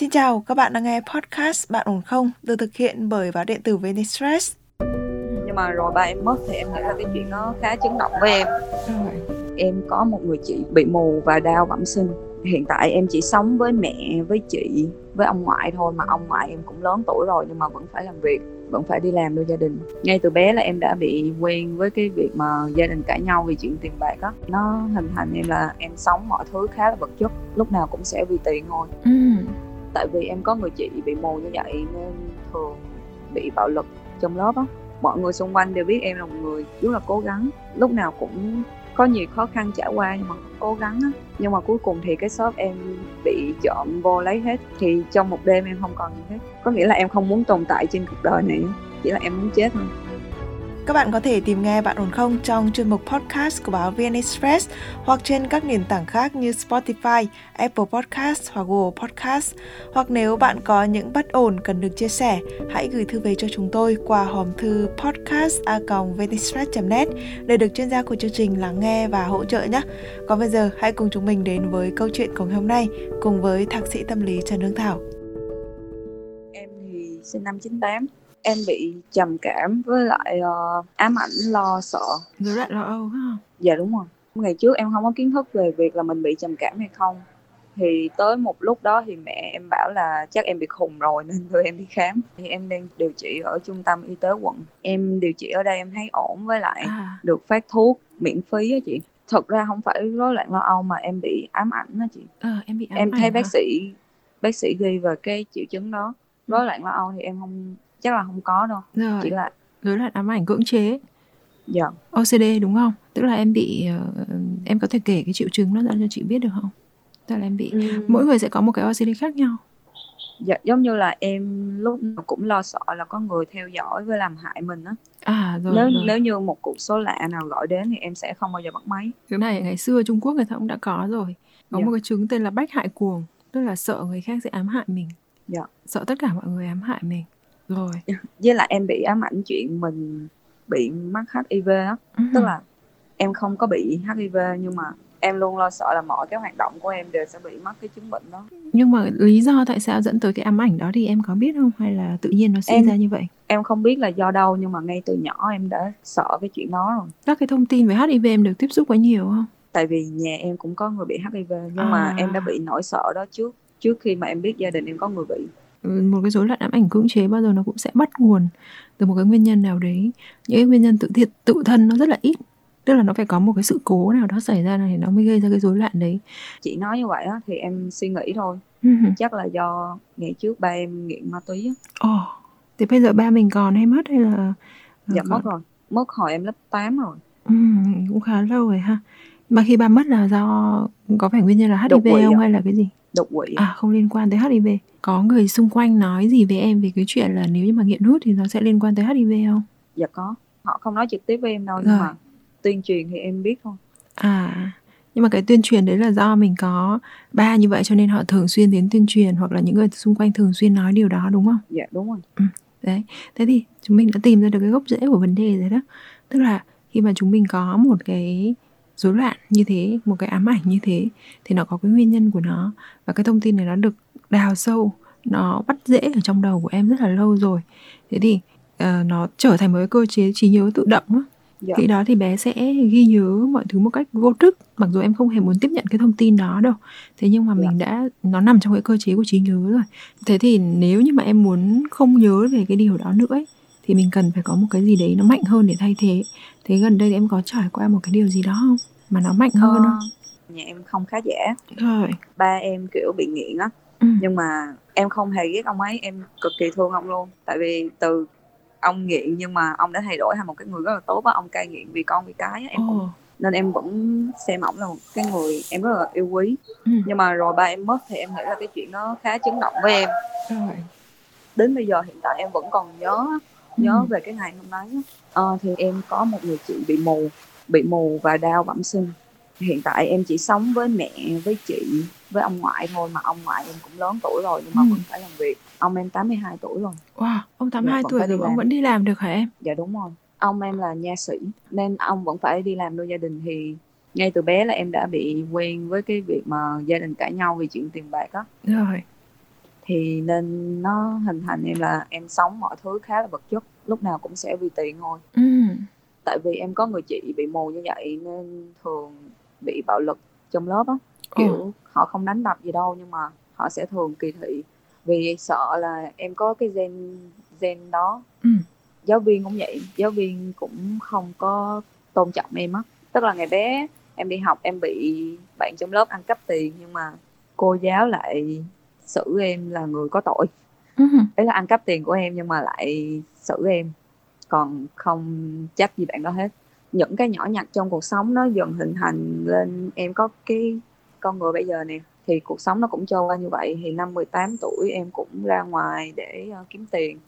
Xin chào, các bạn đang nghe podcast Bạn ổn không? Được thực hiện bởi báo điện tử Venistress. nhưng mà rồi ba em mất thì em nghĩ là cái chuyện nó khá chấn động với em Rồi. em có một người chị bị mù và đau bẩm sinh hiện tại em chỉ sống với mẹ với chị với ông ngoại thôi mà ông ngoại em cũng lớn tuổi rồi nhưng mà vẫn phải làm việc vẫn phải đi làm nuôi gia đình ngay từ bé là em đã bị quen với cái việc mà gia đình cãi nhau vì chuyện tiền bạc á nó hình thành em là em sống mọi thứ khá là vật chất lúc nào cũng sẽ vì tiền thôi Ừ tại vì em có người chị bị mù như vậy nên thường bị bạo lực trong lớp á. Mọi người xung quanh đều biết em là một người rất là cố gắng, lúc nào cũng có nhiều khó khăn trải qua nhưng mà cố gắng á. Nhưng mà cuối cùng thì cái shop em bị trộm vô lấy hết, thì trong một đêm em không còn gì hết. Có nghĩa là em không muốn tồn tại trên cuộc đời này chỉ là em muốn chết thôi. Các bạn có thể tìm nghe Bạn ổn không trong chuyên mục podcast của báo VN Express hoặc trên các nền tảng khác như Spotify, Apple Podcast hoặc Google Podcast. Hoặc nếu bạn có những bất ổn cần được chia sẻ, hãy gửi thư về cho chúng tôi qua hòm thư podcast@vnexpress.net để được chuyên gia của chương trình lắng nghe và hỗ trợ nhé. Còn bây giờ, hãy cùng chúng mình đến với câu chuyện của ngày hôm nay cùng với thạc sĩ tâm lý Trần Hương Thảo. em thì sinh năm 98 em bị trầm cảm với lại ờ, ám ảnh lo sợ Dối loạn lo âu ha. Dạ đúng rồi. Ngày trước em không có kiến thức về việc là mình bị trầm cảm hay không. Thì tới một lúc đó thì mẹ em bảo là chắc em bị khùng rồi nên đưa em đi khám. Thì em đang điều trị ở trung tâm y tế quận. Em điều trị ở đây em thấy ổn với lại À, được phát thuốc miễn phí á chị. Thật ra không phải rối loạn lo âu mà em bị ám ảnh á chị. ờ, em bị ám em ảnh thấy hả? bác sĩ bác sĩ ghi về cái triệu chứng đó. Rối loạn lo âu thì em không chắc là không có đâu. Rồi, Chỉ là rối loạn ám ảnh cưỡng chế. dạ OCD đúng không? Tức là em bị ờ, em có thể kể cái triệu chứng đó ra cho chị biết được không? Tức là em bị mỗi người sẽ có một cái OCD khác nhau. Dạ, giống như là em lúc nào cũng lo sợ là có người theo dõi với làm hại mình á. À rồi, Nếu rồi. nếu như một cuộc số lạ nào gọi đến thì em sẽ không bao giờ bắt máy. Cái này ngày xưa Trung Quốc người ta cũng đã có rồi. Có Dạ. một cái chứng tên là bách hại cuồng, tức là sợ người khác sẽ ám hại mình. Dạ. Sợ tất cả mọi người ám hại mình. Rồi. Với lại em bị ám ảnh chuyện mình bị mắc HIV á, tức là em không có bị HIV nhưng mà em luôn lo sợ là mọi cái hoạt động của em đều sẽ bị mắc cái chứng bệnh đó. nhưng mà lý do tại sao dẫn tới cái ám ảnh đó thì em có biết không hay là tự nhiên nó sinh Em- ra như vậy? Em không biết là do đâu nhưng mà ngay từ nhỏ em đã sợ cái chuyện đó rồi. Các cái thông tin về HIV em được tiếp xúc với nhiều không? Tại vì nhà em cũng có người bị HIV nhưng mà À. em đã bị nỗi sợ đó trước trước khi mà em biết gia đình em có người bị. Một cái rối loạn ám ảnh cưỡng chế bao giờ nó cũng sẽ bắt nguồn từ một cái nguyên nhân nào đấy. Những cái nguyên nhân tự thiệt tự thân nó rất là ít. Tức là nó phải có một cái sự cố nào đó xảy ra này nó mới gây ra cái rối loạn đấy. Chị nói như vậy á thì em suy nghĩ thôi. Ừ. chắc là do ngày trước ba em nghiện ma túy á. Ồ, thì bây giờ ba mình còn hay mất hay là dạ còn? mất rồi. Mất hồi em lớp 8 rồi. Ừ, cũng khá lâu rồi ha. Mà khi ba mất là do có phải nguyên nhân là HIV không hay là cái gì đột quỵ à không liên quan tới HIV có người xung quanh nói gì với em về cái chuyện là nếu như mà nghiện hút thì nó sẽ liên quan tới HIV không? Dạ có. Họ không nói trực tiếp với em đâu nhưng Rồi. mà tuyên truyền thì em biết thôi. À, nhưng mà cái tuyên truyền đấy là do mình có ba như vậy cho nên họ thường xuyên đến tuyên truyền hoặc là những người xung quanh thường xuyên nói điều đó đúng không? dạ đúng rồi. Đấy, thế thì chúng mình đã tìm ra được cái gốc rễ của vấn đề rồi đó. Tức là khi mà chúng mình có một cái rối loạn như thế, một cái ám ảnh như thế thì nó có cái nguyên nhân của nó. Và cái thông tin này nó được đào sâu, nó bắt rễ ở trong đầu của em rất là lâu rồi. Thế thì ờ, nó trở thành một cái cơ chế trí nhớ tự động á. Dạ. Khi đó thì bé sẽ ghi nhớ mọi thứ một cách vô thức mặc dù em không hề muốn tiếp nhận cái thông tin đó đâu. Thế nhưng mà Dạ. mình đã nó nằm trong cái cơ chế của trí nhớ rồi. Thế thì nếu như mà em muốn không nhớ về cái điều đó nữa ấy, thì mình cần phải có một cái gì đấy nó mạnh hơn để thay thế. Thế gần đây em có trải qua một cái điều gì đó không mà nó mạnh hơn Ờ, không nhà em không khá giả rồi ba em kiểu bị nghiện á ừ. nhưng mà em không hề ghét ông ấy em cực kỳ thương ông luôn tại vì từ ông nghiện nhưng mà ông đã thay đổi thành một cái người rất là tốt á ông cai nghiện vì con vì cái á, em cũng Ồ. nên em vẫn xem ổng là một cái người em rất là yêu quý Ừ. nhưng mà rồi ba em mất thì em nghĩ là cái chuyện nó khá chấn động với em rồi đến bây giờ hiện tại em vẫn còn nhớ nhớ Ừ. về cái ngày hôm đấy. Ờ, thì em có một người chị bị mù bị mù và đau bẩm sinh. Hiện tại em chỉ sống với mẹ với chị với ông ngoại thôi mà ông ngoại em cũng lớn tuổi rồi nhưng mà Ừ. vẫn phải làm việc. Ông em 82 tuổi rồi. Wow ông 82 Dạ, vẫn tuổi rồi ông vẫn đi làm được hả em? Dạ đúng rồi. Ông em là nha sĩ nên ông vẫn phải đi làm nuôi gia đình. Thì ngay từ bé là em đã bị quen với cái việc mà gia đình cãi nhau vì chuyện tiền bạc á. Rồi. Thì nên nó hình thành em là em sống mọi thứ khá là vật chất lúc nào cũng sẽ vì tiền thôi. Ừ. tại vì em có người chị bị mù như vậy nên thường bị bạo lực trong lớp á kiểu Ồ. họ không đánh đập gì đâu nhưng mà họ sẽ thường kỳ thị vì sợ là em có cái gen gen đó Ừ. giáo viên cũng vậy giáo viên cũng không có tôn trọng em á tức là ngày bé em đi học em bị bạn trong lớp ăn cắp tiền nhưng mà cô giáo lại xử em là người có tội Ừ. ấy là ăn cắp tiền của em nhưng mà lại xử em còn không trách gì bạn đó hết. Những cái nhỏ nhặt trong cuộc sống nó dần hình thành lên em có cái con người bây giờ nè thì cuộc sống nó cũng trôi qua như vậy. Thì năm 18 tuổi em cũng ra ngoài để uh, kiếm tiền.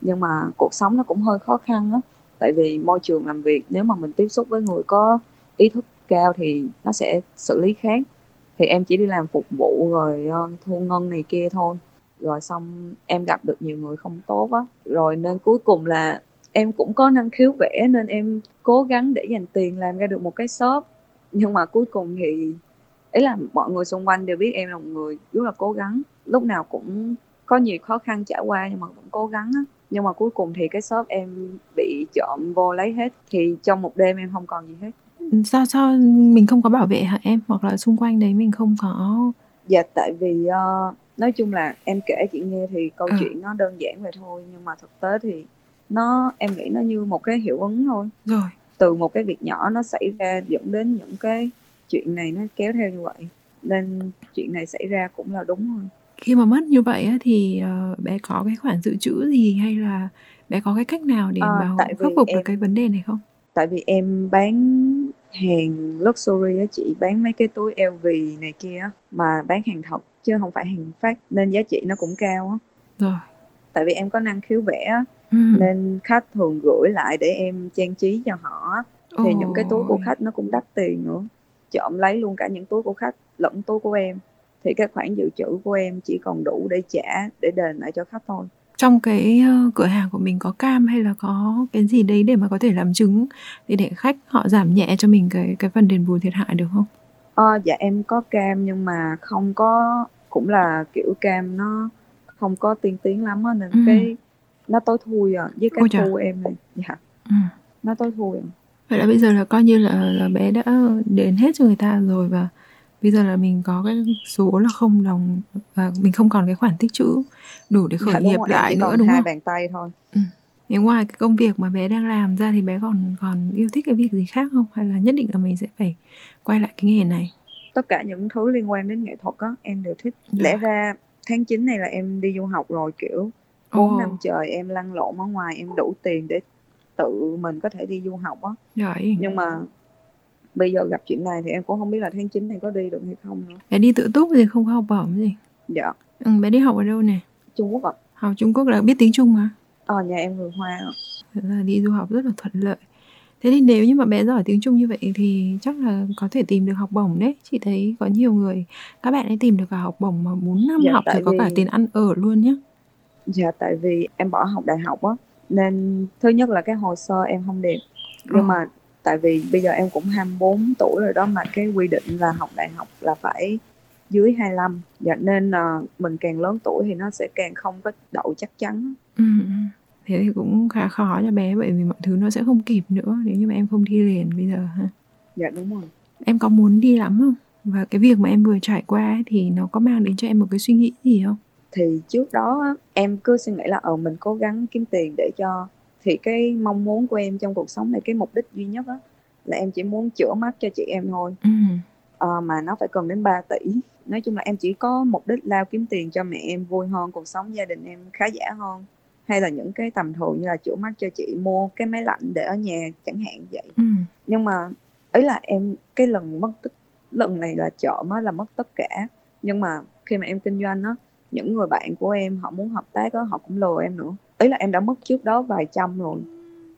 Nhưng mà cuộc sống nó cũng hơi khó khăn á tại vì môi trường làm việc nếu mà mình tiếp xúc với người có ý thức cao thì nó sẽ xử lý khác. Thì em chỉ đi làm phục vụ rồi uh, thu ngân này kia thôi. Rồi xong em gặp được nhiều người không tốt á. Rồi nên cuối cùng là em cũng có năng khiếu vẽ nên em cố gắng để dành tiền làm ra được một cái shop. Nhưng mà cuối cùng thì ý là mọi người xung quanh đều biết em là một người rất là cố gắng. Lúc nào cũng có nhiều khó khăn trải qua nhưng mà vẫn cố gắng á. Nhưng mà cuối cùng thì cái shop em bị trộm vô lấy hết. Thì trong một đêm em không còn gì hết. Sao sao mình không có bảo vệ hả em? Hoặc là xung quanh đấy mình không có? Dạ tại vì ờ, nói chung là em kể chị nghe thì câu Ừ. chuyện nó đơn giản vậy thôi. Nhưng mà thực tế thì nó em nghĩ nó như một cái hiệu ứng thôi. Rồi. Từ một cái việc nhỏ nó xảy ra dẫn đến những cái chuyện này nó kéo theo như vậy. Nên chuyện này xảy ra cũng là đúng thôi. Khi mà mất như vậy thì ờ, bé có cái khoản dự trữ gì hay là bé có cái cách nào để mà tại khắc phục được em- cái vấn đề này không? Tại vì em bán hàng luxury á chị bán mấy cái túi LV này kia mà bán hàng thật chứ không phải hàng phát nên giá trị nó cũng cao á. Rồi. Tại vì em có năng khiếu vẽ á, ừ. nên khách thường gửi lại để em trang trí cho họ thì những cái túi của Ôi. khách nó cũng đắt tiền nữa trộm lấy luôn cả những túi của khách lẫn túi của em thì cái khoản dự trữ của em chỉ còn đủ để trả để đền lại cho khách thôi trong cái ờ, cửa hàng của mình có cam hay là có cái gì đấy để mà có thể làm chứng để để khách họ giảm nhẹ cho mình cái cái phần đền bù thiệt hại được không Ờ, dạ em có cam nhưng mà không có cũng là kiểu cam nó không có tiên tiến lắm á nên Ừ. cái nó tối thui à với cái Ôi thu em này. Dạ. Ừ. nó tối thui à. vậy là bây giờ là coi như là, là bé đã đền hết cho người ta rồi và bây giờ là mình có cái số là không đồng và mình không còn cái khoản tích trữ đủ để khởi Dạ, nghiệp rồi, lại nữa đúng hai không? bàn tay thôi. Thế ngoài cái công việc mà bé đang làm ra thì bé còn còn yêu thích cái việc gì khác không? Hay là nhất định là mình sẽ phải quay lại cái nghề này? Tất cả những thứ liên quan đến nghệ thuật á em đều thích. Dạ. lẽ ra tháng 9 này là em đi du học rồi kiểu 4 Ồ. năm trời em lăn lộn ở ngoài em đủ tiền để tự mình có thể đi du học á. Giỏi nhưng mà bây giờ gặp chuyện này thì em cũng không biết là tháng 9 này có đi được hay không nữa. Bé đi tự túc thì không có học bổng gì. Dạ. Ừ, bé đi học ở đâu nè? Trung Quốc ạ. Học Trung Quốc là biết tiếng Trung mà ờ nhà em người Hoa ạ. Thế là đi du học rất là thuận lợi. Thế thì nếu như mà bé giỏi tiếng Trung như vậy thì chắc là có thể tìm được học bổng đấy. Chị thấy có nhiều người các bạn ấy tìm được cả học bổng mà 4 năm Dạ, học rồi có cả tiền ăn ở luôn nhá Dạ tại vì em bỏ học đại học á nên thứ nhất là cái hồ sơ em không đẹp nhưng Ờ. mà tại vì bây giờ em cũng 24 tuổi rồi đó mà cái quy định là học đại học là phải dưới 25 dạ nên là mình càng lớn tuổi thì nó sẽ càng không có đậu chắc chắn ừ. ừ. thế thì cũng khá khó cho bé bởi vì mọi thứ nó sẽ không kịp nữa nếu như mà em không thi liền bây giờ ha dạ đúng rồi em có muốn đi lắm không và cái việc mà em vừa trải qua ấy, thì nó có mang đến cho em một cái suy nghĩ gì không thì trước đó em cứ suy nghĩ là ờ mình cố gắng kiếm tiền để cho thì cái mong muốn của em trong cuộc sống này cái mục đích duy nhất á là em chỉ muốn chữa mắt cho chị em thôi. Ừ. Ờ, mà nó phải cần đến 3 tỷ. Nói chung là em chỉ có mục đích lao kiếm tiền cho mẹ em vui hơn cuộc sống gia đình em khá giả hơn. Hay là những cái tầm thường như là chữa mắt cho chị mua cái máy lạnh để ở nhà chẳng hạn vậy. Ừ. nhưng mà ấy là em cái lần mất tích lần này là trộm á là mất tất cả. Nhưng mà khi mà em kinh doanh á những người bạn của em họ muốn hợp tác á họ cũng lừa em nữa. Ấy là em đã mất trước đó vài trăm rồi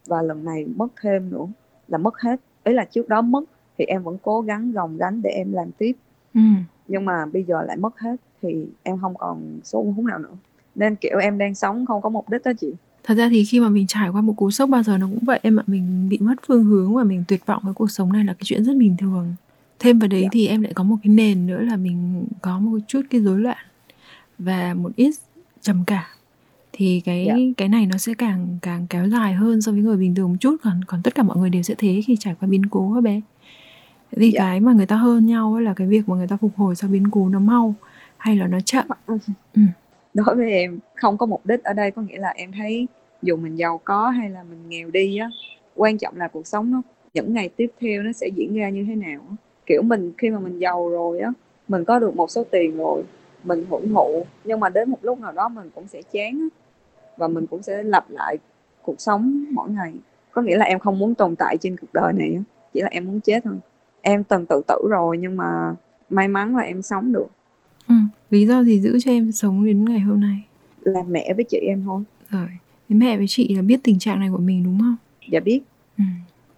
và lần này mất thêm nữa là mất hết. Ấy là trước đó mất thì em vẫn cố gắng gồng gánh để em làm tiếp. Ừ. nhưng mà bây giờ lại mất hết thì em không còn số vốn nào nữa. Nên kiểu em đang sống không có mục đích đó chị. Thật ra thì khi mà mình trải qua một cú sốc bao giờ nó cũng vậy em ạ. Mình bị mất phương hướng và mình tuyệt vọng với cuộc sống này là cái chuyện rất bình thường. Thêm vào đấy Dạ. thì em lại có một cái nền nữa là mình có một chút cái rối loạn Và một ít trầm cảm thì cái Dạ. cái này nó sẽ càng càng kéo dài hơn so với người bình thường một chút còn còn tất cả mọi người đều sẽ thế khi trải qua biến cố các bé Thế thì Dạ. cái mà người ta hơn nhau là cái việc mà người ta phục hồi sau biến cố nó mau hay là nó chậm Ừ. đối với em không có mục đích ở đây có nghĩa là em thấy dù mình giàu có hay là mình nghèo đi á quan trọng là cuộc sống nó những ngày tiếp theo nó sẽ diễn ra như thế nào kiểu mình khi mà mình giàu rồi á mình có được một số tiền rồi mình hưởng thụ nhưng mà đến một lúc nào đó mình cũng sẽ chán và mình cũng sẽ lặp lại cuộc sống mỗi ngày. Có nghĩa là em không muốn tồn tại trên cuộc đời này chỉ là em muốn chết thôi. Em từng tự tử rồi nhưng mà may mắn là em sống được. Ừ. lý do gì giữ cho em sống đến ngày hôm nay? Là mẹ với chị em thôi. Rồi thế mẹ với chị là biết tình trạng này của mình đúng không? Dạ biết. Ừ.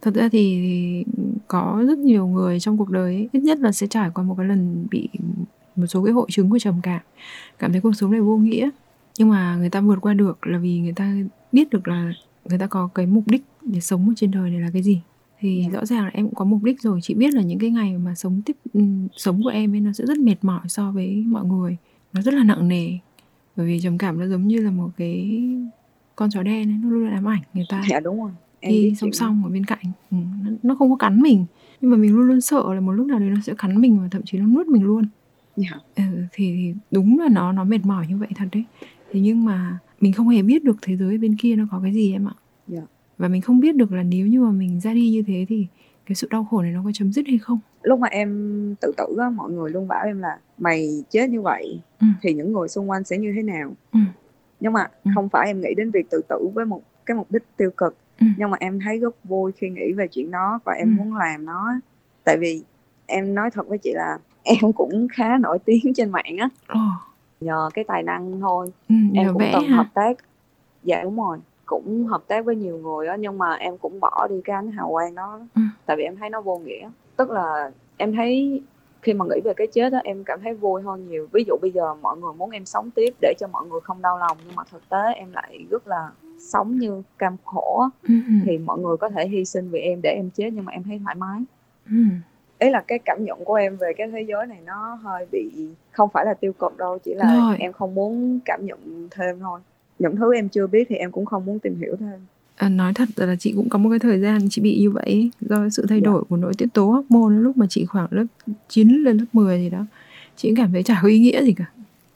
Thật ra thì có rất nhiều người trong cuộc đời ấy, ít nhất là sẽ trải qua một cái lần bị một số cái hội chứng của trầm cảm. Cảm thấy cuộc sống này vô nghĩa. Nhưng mà người ta vượt qua được là vì người ta biết được là người ta có cái mục đích để sống ở trên đời này là cái gì. Thì Dạ. rõ ràng là em cũng có mục đích rồi. Chị biết là những cái ngày mà sống tiếp ừm, sống của em ấy nó sẽ rất mệt mỏi so với mọi người. Nó rất là nặng nề. Bởi vì trầm cảm nó giống như là một cái con chó đen ấy, nó luôn luôn ám ảnh người ta. Dạ đúng rồi. Em đi song song ở bên cạnh ừ, nó, nó không có cắn mình. Nhưng mà mình luôn luôn sợ là một lúc nào đấy nó sẽ cắn mình và thậm chí nó nuốt mình luôn ừ, thì, thì đúng là nó nó mệt mỏi như vậy thật đấy thế nhưng mà mình không hề biết được thế giới bên kia nó có cái gì em ạ Dạ. và mình không biết được là nếu như mà mình ra đi như thế thì cái sự đau khổ này nó có chấm dứt hay không lúc mà em tự tử á mọi người luôn bảo em là mày chết như vậy Ừ. thì những người xung quanh sẽ như thế nào Ừ. nhưng mà Ừ. không phải em nghĩ đến việc tự tử với một cái mục đích tiêu cực Ừ. nhưng mà em thấy rất vui khi nghĩ về chuyện đó và em Ừ. muốn làm nó tại vì em nói thật với chị là em cũng khá nổi tiếng trên mạng á. Ồ, nhờ cái tài năng thôi. Ừ, em cũng từng ha. hợp tác. Dạ đúng rồi. Cũng hợp tác với nhiều người á nhưng mà em cũng bỏ đi cái ánh hào quang đó. Ừ. tại vì em thấy nó vô nghĩa. Tức là em thấy khi mà nghĩ về cái chết á em cảm thấy vui hơn nhiều. Ví dụ bây giờ mọi người muốn em sống tiếp để cho mọi người không đau lòng nhưng mà thực tế em lại rất là sống như cam khổ ừ, ừ, thì mọi người có thể hy sinh vì em để em chết nhưng mà em thấy thoải mái. Ừ. ý là cái cảm nhận của em về cái thế giới này nó hơi bị không phải là tiêu cực đâu chỉ là Rồi. em không muốn cảm nhận thêm thôi những thứ em chưa biết thì em cũng không muốn tìm hiểu thêm À, nói thật là chị cũng có một cái thời gian chị bị như vậy do sự thay Dạ. đổi của nội tiết tố hormone lúc mà chị khoảng lớp 9 lên lớp 10 gì đó chị cũng cảm thấy chả có ý nghĩa gì cả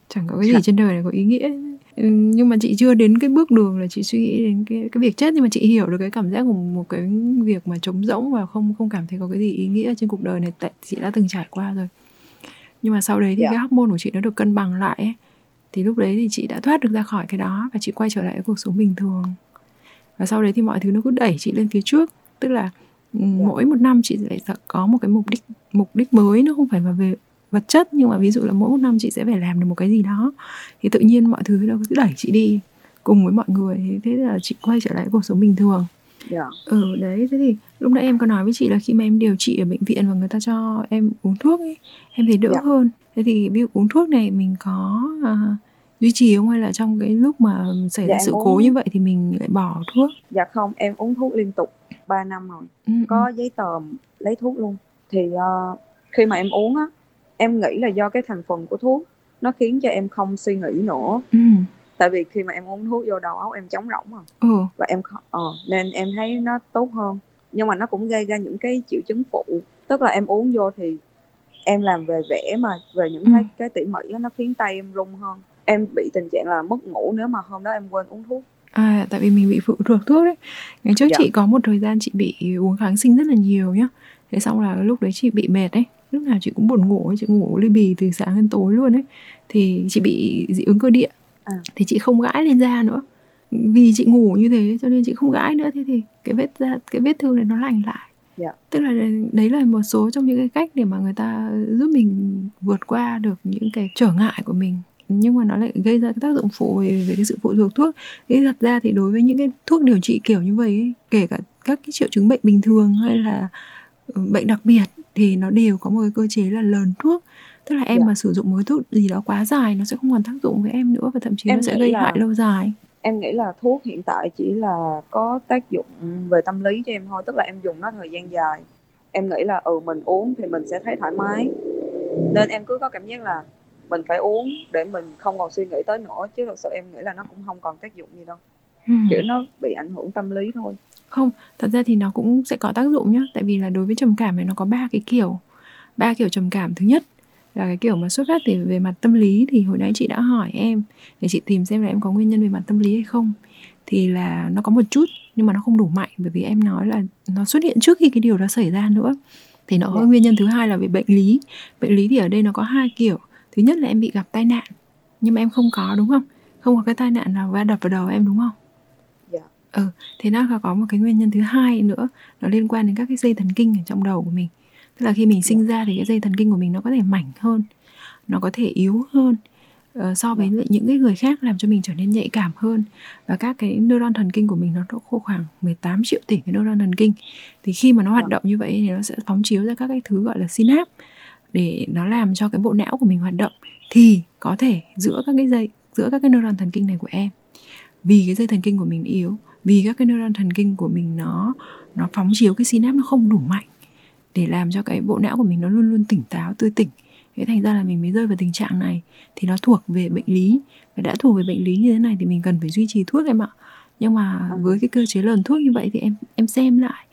chẳng có cái gì Dạ. trên đời này có ý nghĩa nhưng mà chị chưa đến cái bước đường là chị suy nghĩ đến cái cái việc chết nhưng mà chị hiểu được cái cảm giác của một cái việc mà trống rỗng và không không cảm thấy có cái gì ý nghĩa trên cuộc đời này. Tại chị đã từng trải qua rồi. Nhưng mà sau đấy thì Dạ. cái hormone của chị nó được cân bằng lại ấy. thì lúc đấy thì chị đã thoát được ra khỏi cái đó và chị quay trở lại cuộc sống bình thường. Và sau đấy thì mọi thứ nó cứ đẩy chị lên phía trước. Tức là ừ, mỗi một năm chị lại có một cái mục đích mục đích mới. Nó không phải là về vật chất nhưng mà ví dụ là mỗi một năm chị sẽ phải làm được một cái gì đó. Thì tự nhiên mọi thứ nó cứ đẩy chị đi cùng với mọi người. Thế là chị quay trở lại cuộc sống bình thường. Dạ. Ừ đấy thế thì lúc nãy em có nói với chị là khi mà em điều trị ở bệnh viện và người ta cho em uống thuốc ấy em thấy đỡ Dạ. hơn. Thế thì ví dụ uống thuốc này mình có à, duy trì không? Hay là trong cái lúc mà xảy Dạ, ra sự uống. cố như vậy thì mình lại bỏ thuốc? Dạ không em uống thuốc liên tục 3 năm rồi. Ừ, có giấy tờ lấy thuốc luôn. Thì ờ, khi mà em uống á em nghĩ là do cái thành phần của thuốc nó khiến cho em không suy nghĩ nữa. Ừ, tại vì khi mà em uống thuốc vô đầu óc em trống rỗng rồi ừ, và em ờ, nên em thấy nó tốt hơn. Nhưng mà nó cũng gây ra những cái triệu chứng phụ. Tức là em uống vô thì em làm về vẽ mà về những Ừ. cái cái tỉ mỉ á, nó khiến tay em run hơn. Em bị tình trạng là mất ngủ nếu mà hôm đó em quên uống thuốc. À, tại vì mình bị phụ thuộc thuốc đấy. Ngày trước Dạ. chị có một thời gian chị bị uống kháng sinh rất là nhiều nhá. Thế xong là lúc đấy chị bị mệt ấy Lúc nào chị cũng buồn ngủ chị ngủ ly bì từ sáng đến tối luôn ấy. Thì chị bị dị ứng cơ địa. À. Thì chị không gãi lên da nữa. Vì chị ngủ như thế cho nên chị không gãi nữa. Thế thì cái vết da, cái vết thương này nó lành lại. Dạ. Tức là đấy là một số trong những cái cách để mà người ta giúp mình vượt qua được những cái trở ngại của mình. Nhưng mà nó lại gây ra cái tác dụng phụ về, về cái sự phụ thuộc thuốc. Thế thật ra thì đối với những cái thuốc điều trị kiểu như vậy ấy, kể cả các cái triệu chứng bệnh bình thường hay là ừ, bệnh đặc biệt thì nó đều có một cái cơ chế là lờn thuốc. Tức là em Dạ. mà sử dụng một thuốc gì đó quá dài nó sẽ không còn tác dụng với em nữa và thậm chí Em nó sẽ gây là- hại lâu dài. em nghĩ là thuốc hiện tại chỉ là có tác dụng về tâm lý cho em thôi tức là em dùng nó thời gian dài. Em nghĩ là ừ mình uống thì mình sẽ thấy thoải mái. Nên em cứ có cảm giác là mình phải uống để mình không còn suy nghĩ tới nữa chứ thật sự em nghĩ là nó cũng không còn tác dụng gì đâu. Ừ. kiểu nó bị ảnh hưởng tâm lý thôi Không, thật ra thì nó cũng sẽ có tác dụng nhá. Tại vì là đối với trầm cảm này nó có ba cái kiểu. Ba kiểu trầm cảm. Thứ nhất là cái kiểu mà xuất phát từ về mặt tâm lý Thì hồi nãy chị đã hỏi em Để chị tìm xem là em có nguyên nhân về mặt tâm lý hay không. Thì là nó có một chút Nhưng mà nó không đủ mạnh Bởi vì em nói là nó xuất hiện trước khi cái điều đó xảy ra nữa. Thì nó có Dạ. nguyên nhân thứ hai là về bệnh lý. Bệnh lý thì ở đây nó có hai kiểu. Thứ nhất là em bị gặp tai nạn Nhưng mà em không có đúng không? Không có cái tai nạn nào va đập vào đầu em đúng không? Dạ. Ừ, thế nó có một cái nguyên nhân thứ hai nữa Nó liên quan đến các cái dây thần kinh ở trong đầu của mình. Tức là khi mình sinh ra thì cái dây thần kinh của mình nó có thể mảnh hơn Nó có thể yếu hơn ờ, so với lại những cái người khác làm cho mình trở nên nhạy cảm hơn. Và các cái neuron thần kinh của mình nó có khoảng 18 triệu tỷ cái neuron thần kinh. Thì khi mà nó hoạt động như vậy thì nó sẽ phóng chiếu ra các cái thứ gọi là synapse để nó làm cho cái bộ não của mình hoạt động. Thì có thể giữa các cái dây giữa các cái neuron thần kinh này của em vì cái dây thần kinh của mình yếu vì các cái neuron thần kinh của mình nó nó phóng chiếu cái synapse nó không đủ mạnh để làm cho cái bộ não của mình nó luôn luôn tỉnh táo, tươi tỉnh. Thế thành ra là mình mới rơi vào tình trạng này. Thì nó thuộc về bệnh lý. Và đã thuộc về bệnh lý như thế này thì mình cần phải duy trì thuốc em ạ. Nhưng mà với cái cơ chế lờn thuốc như vậy thì em em xem lại.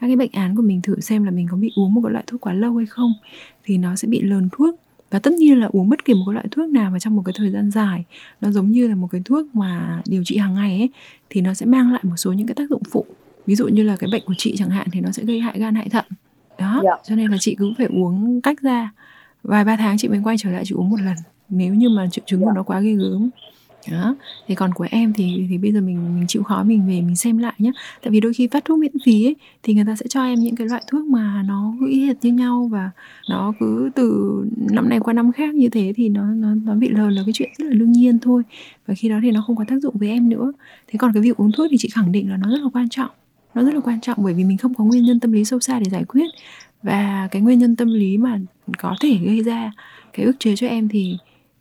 Các cái bệnh án của mình thử xem là mình có bị uống một cái loại thuốc quá lâu hay không. Thì nó sẽ bị lờn thuốc và tất nhiên là uống bất kỳ một cái loại thuốc nào mà trong một cái thời gian dài nó giống như là một cái thuốc mà điều trị hàng ngày ấy thì nó sẽ mang lại một số những cái tác dụng phụ ví dụ như là cái bệnh của chị chẳng hạn thì nó sẽ gây hại gan hại thận đó Dạ. cho nên là chị cứ phải uống cách ra vài ba tháng chị mới quay trở lại chị uống một lần nếu như mà triệu chứng của Dạ. nó quá ghê gớm đó. Thì còn của em thì thì bây giờ mình mình chịu khó mình về mình xem lại nhé tại vì đôi khi phát thuốc miễn phí ấy, thì người ta sẽ cho em những cái loại thuốc mà nó cứ y hệt như nhau và nó cứ từ năm này qua năm khác như thế thì nó nó nó bị lờ là cái chuyện rất là đương nhiên thôi. Và khi đó thì nó không có tác dụng với em nữa. Thế còn cái việc uống thuốc thì chị khẳng định là nó rất là quan trọng. Nó rất là quan trọng bởi vì mình không có nguyên nhân tâm lý sâu xa để giải quyết. Và cái nguyên nhân tâm lý mà có thể gây ra cái ức chế cho em thì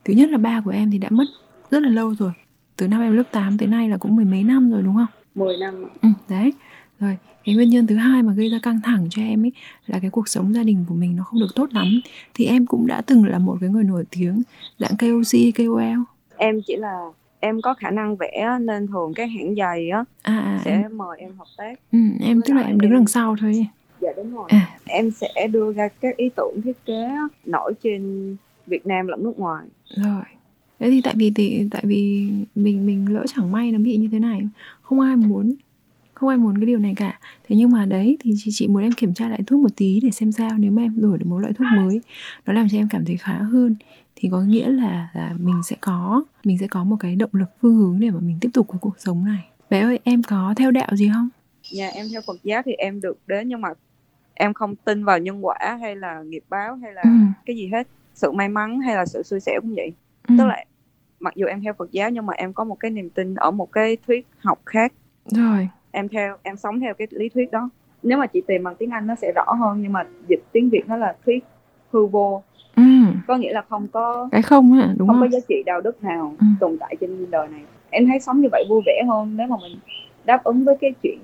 thứ nhất là ba của em thì đã mất rất là lâu rồi. Từ năm em lớp 8 tới nay là cũng mười mấy năm rồi đúng không? 10 năm ừ, đấy. Rồi cái nguyên nhân thứ hai mà gây ra căng thẳng cho em ấy là cái cuộc sống gia đình của mình nó không được tốt lắm. Thì em cũng đã từng là một cái người nổi tiếng dạng KOC KOL em chỉ là em có khả năng vẽ nên thường các hãng giày á à, à sẽ em, mời em hợp tác ừ, em với tức là em đứng em- đằng sau thôi. Dạ đúng rồi. À. Em sẽ đưa ra các ý tưởng thiết kế nổi trên Việt Nam lẫn nước ngoài. Rồi thế thì tại vì thì tại vì mình mình lỡ chẳng may nó bị như thế này không ai muốn không ai muốn cái điều này cả. Thế nhưng mà đấy thì chị, chị muốn em kiểm tra lại thuốc một tí để xem sao nếu mà em đổi được một loại thuốc mới. Nó làm cho em cảm thấy khá hơn. Thì có nghĩa là là mình sẽ có mình sẽ có một cái động lực phương hướng để mà mình tiếp tục cái cuộc sống này. Bé ơi em có theo đạo gì không? Nhà em theo Phật giáo thì em được đến nhưng mà em không tin vào nhân quả hay là nghiệp báo hay là ừ, cái gì hết. Sự may mắn hay là sự xui xẻo cũng vậy. Ừ. tức là mặc dù em theo Phật giáo nhưng mà em có một cái niềm tin ở một cái thuyết học khác. Rồi. Em theo em sống theo cái lý thuyết đó. Nếu mà chị tìm bằng tiếng Anh nó sẽ rõ hơn nhưng mà dịch tiếng Việt nó là thuyết hư vô. Ừ. có nghĩa là không có cái không á đúng không không có giá trị đạo đức nào Ừ. tồn tại trên đời này. Em thấy sống như vậy vui vẻ hơn nếu mà mình đáp ứng với cái chuyện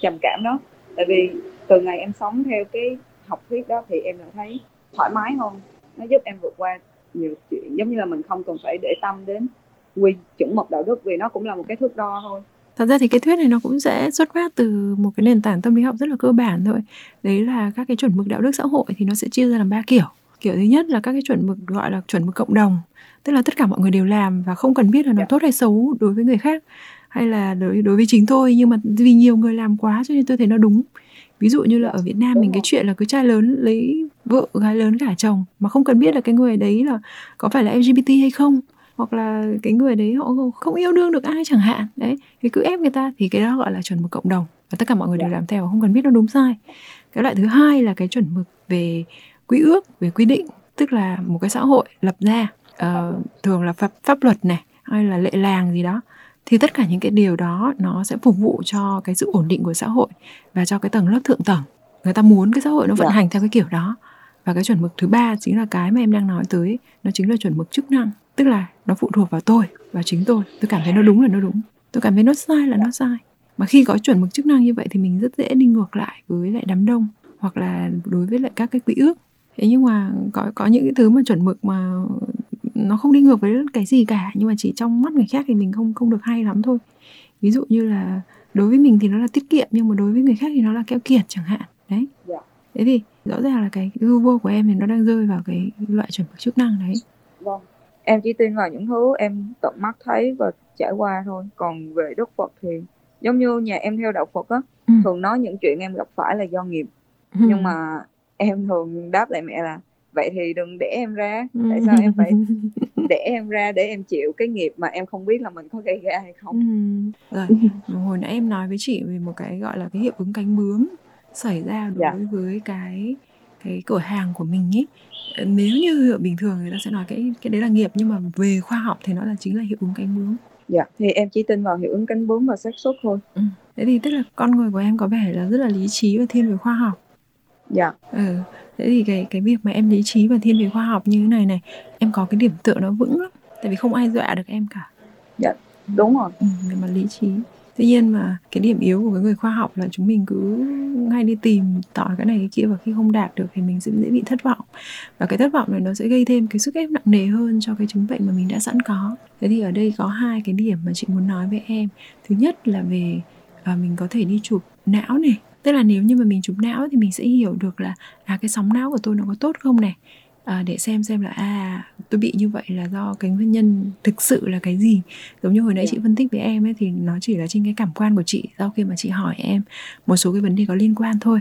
trầm cảm đó. Tại vì từ ngày em sống theo cái học thuyết đó thì em lại thấy thoải mái hơn. Nó giúp em vượt qua nhiều chuyện giống như là mình không cần phải để tâm đến quy chuẩn mực đạo đức vì nó cũng là một cái thước đo thôi Thật ra thì cái thuyết này nó cũng sẽ xuất phát từ một cái nền tảng tâm lý học rất là cơ bản thôi. Đấy là các cái chuẩn mực đạo đức xã hội thì nó sẽ chia ra làm ba kiểu. Kiểu thứ nhất là các cái chuẩn mực gọi là chuẩn mực cộng đồng, tức là tất cả mọi người đều làm và không cần biết là nó Dạ. tốt hay xấu đối với người khác hay là đối đối với chính tôi nhưng mà vì nhiều người làm quá cho nên tôi thấy nó đúng. Ví dụ như là ở Việt Nam mình cái chuyện là cứ trai lớn lấy vợ gái lớn gả chồng mà không cần biết là cái người đấy là có phải là LGBT hay không hoặc là cái người đấy họ không yêu đương được ai chẳng hạn. Đấy thì cứ ép người ta thì cái đó gọi là chuẩn mực cộng đồng và tất cả mọi người đều Dạ. làm theo không cần biết nó đúng sai. Cái loại thứ hai là cái chuẩn mực về quy ước về quy định tức là một cái xã hội lập ra ờ, thường là pháp pháp luật này hay là lệ làng gì đó thì tất cả những cái điều đó nó sẽ phục vụ cho cái sự ổn định của xã hội và cho cái tầng lớp thượng tầng. Người ta muốn cái xã hội nó vận Dạ. hành theo cái kiểu đó. Và cái chuẩn mực thứ ba chính là cái mà em đang nói tới nó chính là chuẩn mực chức năng. Tức là nó phụ thuộc vào tôi vào chính tôi. Tôi cảm thấy nó đúng là nó đúng. Tôi cảm thấy nó sai là nó sai. Mà khi có chuẩn mực chức năng như vậy thì mình rất dễ đi ngược lại với lại đám đông hoặc là đối với lại các cái quy ước. Thế nhưng mà có có những cái thứ mà chuẩn mực mà nó không đi ngược với cái gì cả nhưng mà chỉ trong mắt người khác thì mình không không được hay lắm thôi. Ví dụ như là đối với mình thì nó là tiết kiệm nhưng mà đối với người khác thì nó là keo kiệt chẳng hạn. Đấy. Dạ. thế thì rõ ràng là cái hư vô của em thì nó đang rơi vào cái loại chuẩn mực chức năng đấy. Vâng. Em chỉ tin vào những thứ em tận mắt thấy và trải qua thôi. Còn về đức phật thì giống như nhà em theo đạo phật á Ừ. thường nói những chuyện em gặp phải là do nghiệp. Ừ. nhưng mà em thường đáp lại mẹ là vậy thì đừng để em ra Ừ. tại sao em phải để em ra để em chịu cái nghiệp mà em không biết là mình có gây ra hay không Ừ. Rồi, hồi nãy em nói với chị về một cái gọi là cái hiệu ứng cánh bướm xảy ra đối Dạ. với cái cái cửa hàng của mình ấy. Ờ, Nếu như bình thường người ta sẽ nói cái cái đấy là nghiệp nhưng mà về khoa học thì nó là chính là hiệu ứng cánh bướm. dạ thì em chỉ tin vào hiệu ứng cánh bướm và xác suất thôi Thế thì tức là con người của em có vẻ là rất là lý trí và thiên về khoa học. Dạ Ừ. Thế thì cái cái việc mà em lý trí và thiên về khoa học như thế này này, em có cái điểm tựa nó vững lắm. Tại vì không ai dọa được em cả. đúng rồi Ừ, về mặt lý trí tuy nhiên mà cái điểm yếu của cái người khoa học là chúng mình cứ hay đi tìm tỏi cái này cái kia và khi không đạt được thì mình sẽ dễ bị thất vọng và cái thất vọng này nó sẽ gây thêm cái sức ép nặng nề hơn cho cái chứng bệnh mà mình đã sẵn có thế thì ở đây có hai cái điểm mà chị muốn nói với em thứ nhất là về à, mình có thể đi chụp não này tức là nếu như mà mình chụp não thì mình sẽ hiểu được là à cái sóng não của tôi nó có tốt không này à, để xem xem là à tôi bị như vậy là do cái nguyên nhân thực sự là cái gì giống như hồi nãy Dạ. chị phân tích với em ấy thì nó chỉ là trên cái cảm quan của chị sau khi mà chị hỏi em một số cái vấn đề có liên quan thôi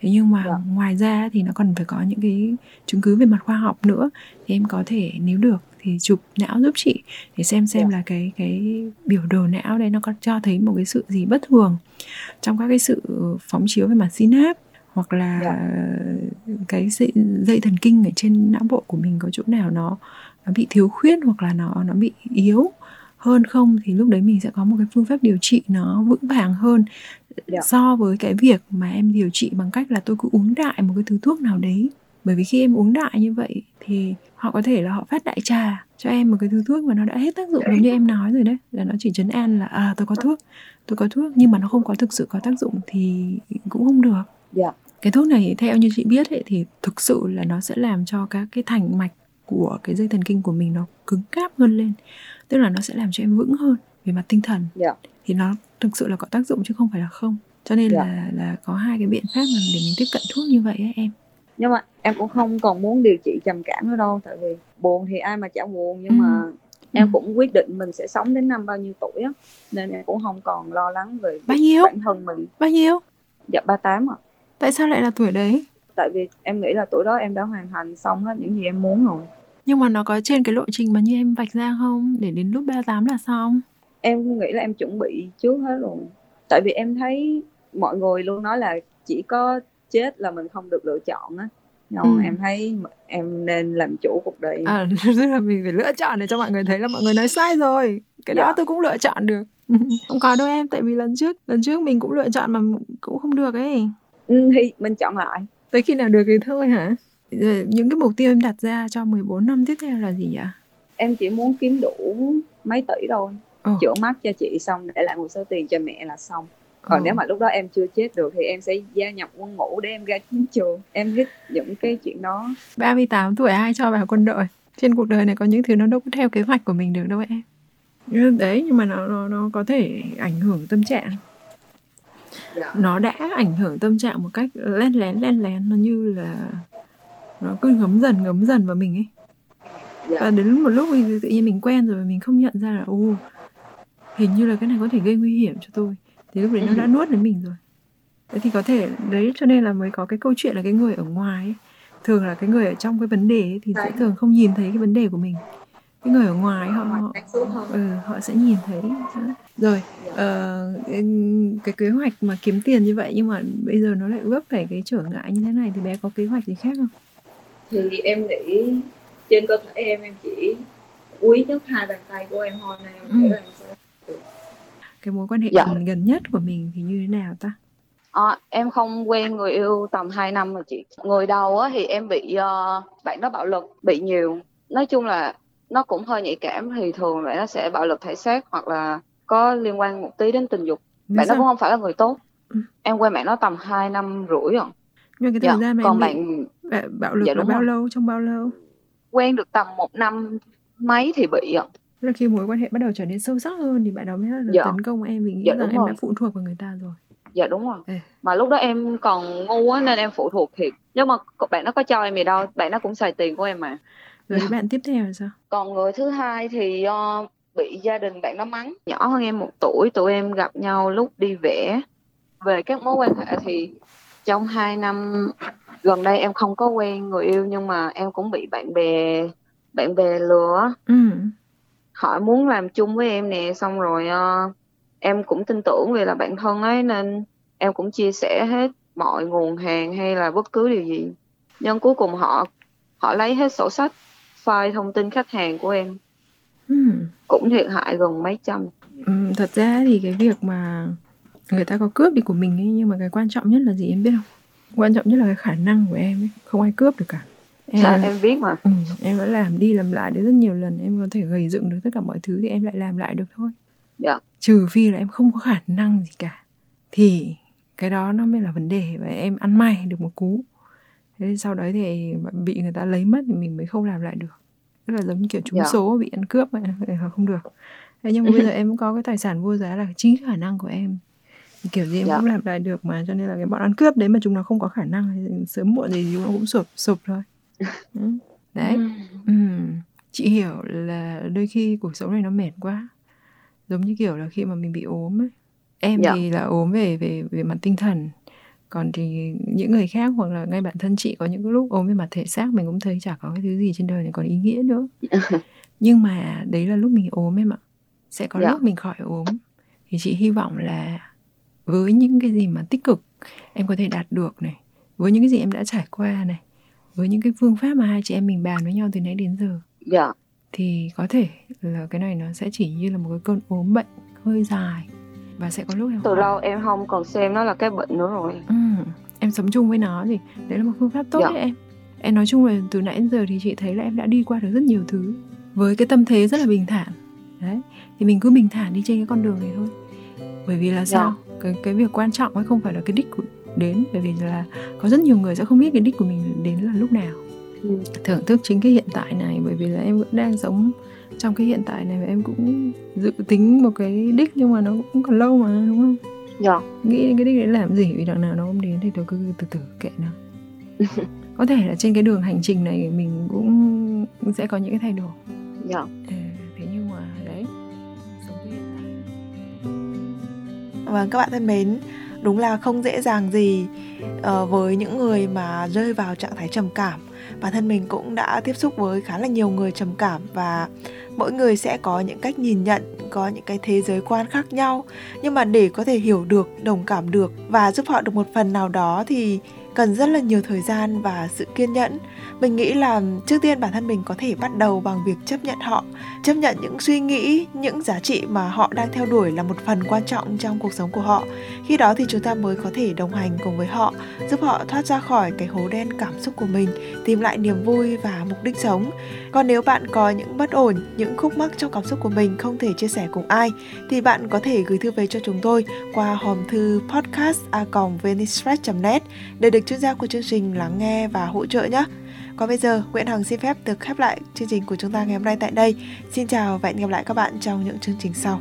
thế nhưng mà Dạ. ngoài ra thì nó còn phải có những cái chứng cứ về mặt khoa học nữa thì em có thể nếu được thì chụp não giúp chị để xem xem Dạ. là cái cái biểu đồ não đấy nó có cho thấy một cái sự gì bất thường trong các cái sự phóng chiếu về mặt synapse hoặc là Dạ. cái dây, dây thần kinh ở trên não bộ của mình có chỗ nào nó nó bị thiếu khuyết hoặc là nó nó bị yếu hơn không thì lúc đấy mình sẽ có một cái phương pháp điều trị nó vững vàng hơn Dạ. so với cái việc mà em điều trị bằng cách là tôi cứ uống đại một cái thứ thuốc nào đấy bởi vì khi em uống đại như vậy thì họ có thể là họ phát đại trà cho em một cái thứ thuốc mà nó đã hết tác dụng giống như em nói rồi đấy là nó chỉ chấn an là à tôi có thuốc tôi có thuốc nhưng mà nó không có thực sự có tác dụng thì cũng không được. Dạ. Cái thuốc này theo như chị biết ấy, thì thực sự là nó sẽ làm cho các cái thành mạch của cái dây thần kinh của mình nó cứng cáp hơn lên tức là nó sẽ làm cho em vững hơn về mặt tinh thần. Dạ. Thì nó thực sự là có tác dụng chứ không phải là không. Cho nên Dạ. là là có hai cái biện pháp mà để mình tiếp cận thuốc như vậy ấy, em nhưng mà em cũng không còn muốn điều trị trầm cảm nữa đâu tại vì buồn thì ai mà chả buồn nhưng Ừ. mà em Ừ. cũng quyết định mình sẽ sống đến năm bao nhiêu tuổi á nên em cũng không còn lo lắng về bao nhiêu? bản thân mình. Bao nhiêu? Dạ 38 ạ. Tại sao lại là tuổi đấy? Tại vì em nghĩ là tuổi đó em đã hoàn thành xong hết những gì em muốn rồi. Nhưng mà nó có trên cái lộ trình mà như em vạch ra không? Để đến lúc 38 là xong. Em nghĩ là em chuẩn bị trước hết rồi. Tại vì em thấy mọi người luôn nói là chỉ có chết là mình không được lựa chọn á. Nhưng Ừ. em thấy em nên làm chủ cuộc đời à tức là mình phải lựa chọn để cho mọi người thấy là mọi người nói sai rồi. Cái đó Dạ. tôi cũng lựa chọn được. Không có đâu em tại vì lần trước lần trước mình cũng lựa chọn mà cũng không được ấy. Ừ, thì mình chọn lại. Tới khi nào được thì thôi hả? Rồi, những cái mục tiêu em đặt ra cho 14 năm tiếp theo là gì vậy? Em chỉ muốn kiếm đủ mấy tỷ thôi. Ồ. chữa mắt cho chị xong để lại một số tiền cho mẹ là xong còn Ồ. nếu mà lúc đó em chưa chết được thì em sẽ gia nhập quân ngũ để em ra chiến trường em thích những cái chuyện đó. 38 tuổi ai cho vào quân đội? Trên cuộc đời này có những thứ nó đâu có theo kế hoạch của mình được đâu em. Nhưng đấy nhưng mà nó nó nó có thể ảnh hưởng tâm trạng. Nó đã ảnh hưởng tâm trạng một cách len lén len lén nó như là nó cứ ngấm dần ngấm dần vào mình ấy. Dạ. và đến một lúc thì tự nhiên mình quen rồi mình không nhận ra là ô hình như là cái này có thể gây nguy hiểm cho tôi thì lúc đấy nó đã nuốt đến mình rồi. Thế thì có thể đấy cho nên là mới có cái câu chuyện là cái người ở ngoài ấy, thường là cái người ở trong cái vấn đề ấy, thì sẽ Đấy. thường không nhìn thấy cái vấn đề của mình. Cái người ở ngoài họ họ, ừ, họ sẽ nhìn thấy. Rồi ờ, cái kế hoạch mà kiếm tiền như vậy nhưng mà bây giờ nó lại vấp phải cái trở ngại như thế này thì bé có kế hoạch gì khác không? Thì em nghĩ trên cơ thể em em chỉ quý nhất hai bàn tay của em thôi nên em Ừ. nghĩ là em sẽ cái mối quan hệ Dạ. gần, nhất của mình thì như thế nào ta À, em không quen người yêu tầm 2 năm rồi chị. Người đầu á, thì em bị ờ, bạn đó bạo lực, bị nhiều. Nói chung là nó cũng hơi nhạy cảm thì thường bạn nó sẽ bạo lực thể xác hoặc là có liên quan một tí đến tình dục. Vì Bạn đó sao? cũng không phải là người tốt. Ừ. Em quen bạn đó tầm 2 năm rưỡi rồi. nhưng cái thời Dạ. gian mà Còn bạn bạo, lực Dạ, là đúng bao rồi. lâu trong bao lâu quen được tầm một năm mấy thì bị ạ là khi mối quan hệ bắt đầu trở nên sâu sắc hơn thì bạn đó mới là Dạ. tấn công em vì nghĩ Dạ, rằng em rồi. đã phụ thuộc vào người ta rồi dạ đúng rồi Ê. mà lúc đó em còn ngu á nên em phụ thuộc thiệt nhưng mà bạn nó có cho em gì đâu bạn nó cũng xài tiền của em mà rồi Dạ. bạn tiếp theo là sao còn người thứ hai thì ờ, bị gia đình bạn nó mắng nhỏ hơn em một tuổi tụi em gặp nhau lúc đi vẽ về các mối quan hệ thì trong hai năm gần đây em không có quen người yêu nhưng mà em cũng bị bạn bè bạn bè lừa ừ hỏi muốn làm chung với em nè xong rồi ờ, em cũng tin tưởng vì là bạn thân ấy nên em cũng chia sẻ hết mọi nguồn hàng hay là bất cứ điều gì. Nhưng cuối cùng họ họ lấy hết sổ sách file thông tin khách hàng của em. Ừ cũng thiệt hại gần mấy trăm. Ừ, thật ra thì cái việc mà người ta có cướp đi của mình ấy nhưng mà cái quan trọng nhất là gì em biết không? Quan trọng nhất là cái khả năng của em ấy không ai cướp được cả em, Dạ, em biết mà. Ừ, em đã làm đi làm lại được rất nhiều lần em có thể gầy dựng được tất cả mọi thứ thì em lại làm lại được thôi. Dạ. Trừ phi là em không có khả năng gì cả thì cái đó nó mới là vấn đề và em ăn may được một cú. Thế sau đấy thì bị người ta lấy mất thì mình mới không làm lại được. Tức là giống như kiểu trúng Dạ. số bị ăn cướp vậy là không được. Thế nhưng mà bây giờ em cũng có cái tài sản vô giá là chính khả năng của em. Kiểu gì em Dạ. cũng làm lại được mà cho nên là cái bọn ăn cướp đấy mà chúng nó không có khả năng thì sớm muộn gì chúng nó cũng sụp sụp thôi. Đấy. Ừ. Ừ, chị hiểu là đôi khi cuộc sống này nó mệt quá. Giống như kiểu là khi mà mình bị ốm ấy. Em Dạ. thì là ốm về về về mặt tinh thần. Còn thì những người khác hoặc là ngay bản thân chị có những cái lúc ốm về mặt thể xác mình cũng thấy chả có cái thứ gì trên đời này còn ý nghĩa nữa. Nhưng mà đấy là lúc mình ốm em ạ. Sẽ có Dạ. lúc mình khỏi ốm. Thì chị hy vọng là với những cái gì mà tích cực em có thể đạt được này với những cái gì em đã trải qua này với những cái phương pháp mà hai chị em mình bàn với nhau từ nãy đến giờ. Dạ. Thì có thể là cái này nó sẽ chỉ như là một cái cơn ốm bệnh hơi dài. Và sẽ có lúc em từ khỏi. lâu em không còn xem nó là cái bệnh nữa rồi. Ừ, em sống chung với nó thì đấy là một phương pháp tốt Dạ. đấy em. Em nói chung là từ nãy đến giờ thì chị thấy là em đã đi qua được rất nhiều thứ với cái tâm thế rất là bình thản. Đấy thì mình cứ bình thản đi trên cái con đường này thôi. Bởi vì là sao? Cái cái việc quan trọng ấy không phải là cái đích của đến bởi vì là có rất nhiều người sẽ không biết cái đích của mình đến là lúc nào. Ừ. thưởng thức chính cái hiện tại này bởi vì là em vẫn đang sống trong cái hiện tại này và em cũng dự tính một cái đích nhưng mà nó cũng còn lâu mà đúng không? Dạ. Nghĩ đến cái đích đấy làm gì? Vì đằng nào nó không đến thì tôi cứ từ từ kệ nó. Có thể là trên cái đường hành trình này mình cũng sẽ có những cái thay đổi. Dạ. Ừ, thế nhưng mà đấy sống với hiện tại. Vâng các bạn thân mến, đúng là không dễ dàng gì uh, với những người mà rơi vào trạng thái trầm cảm. Bản thân mình cũng đã tiếp xúc với khá là nhiều người trầm cảm và mỗi người sẽ có những cách nhìn nhận, có những cái thế giới quan khác nhau. Nhưng mà để có thể hiểu được, đồng cảm được và giúp họ được một phần nào đó thì cần rất là nhiều thời gian và sự kiên nhẫn. Mình nghĩ là trước tiên bản thân mình có thể bắt đầu bằng việc chấp nhận họ chấp nhận những suy nghĩ những giá trị mà họ đang theo đuổi là một phần quan trọng trong cuộc sống của họ khi đó thì chúng ta mới có thể đồng hành cùng với họ giúp họ thoát ra khỏi cái hố đen cảm xúc của mình tìm lại niềm vui và mục đích sống còn nếu bạn có những bất ổn những những khúc mắc trong cảm xúc của mình không thể chia sẻ cùng ai thì bạn có thể gửi thư về cho chúng tôi qua hòm thư podcast net để được chuyên gia của chương trình lắng nghe và hỗ trợ nhé còn bây giờ, Nguyễn Hằng xin phép được khép lại chương trình của chúng ta ngày hôm nay tại đây. Xin chào và hẹn gặp lại các bạn trong những chương trình sau.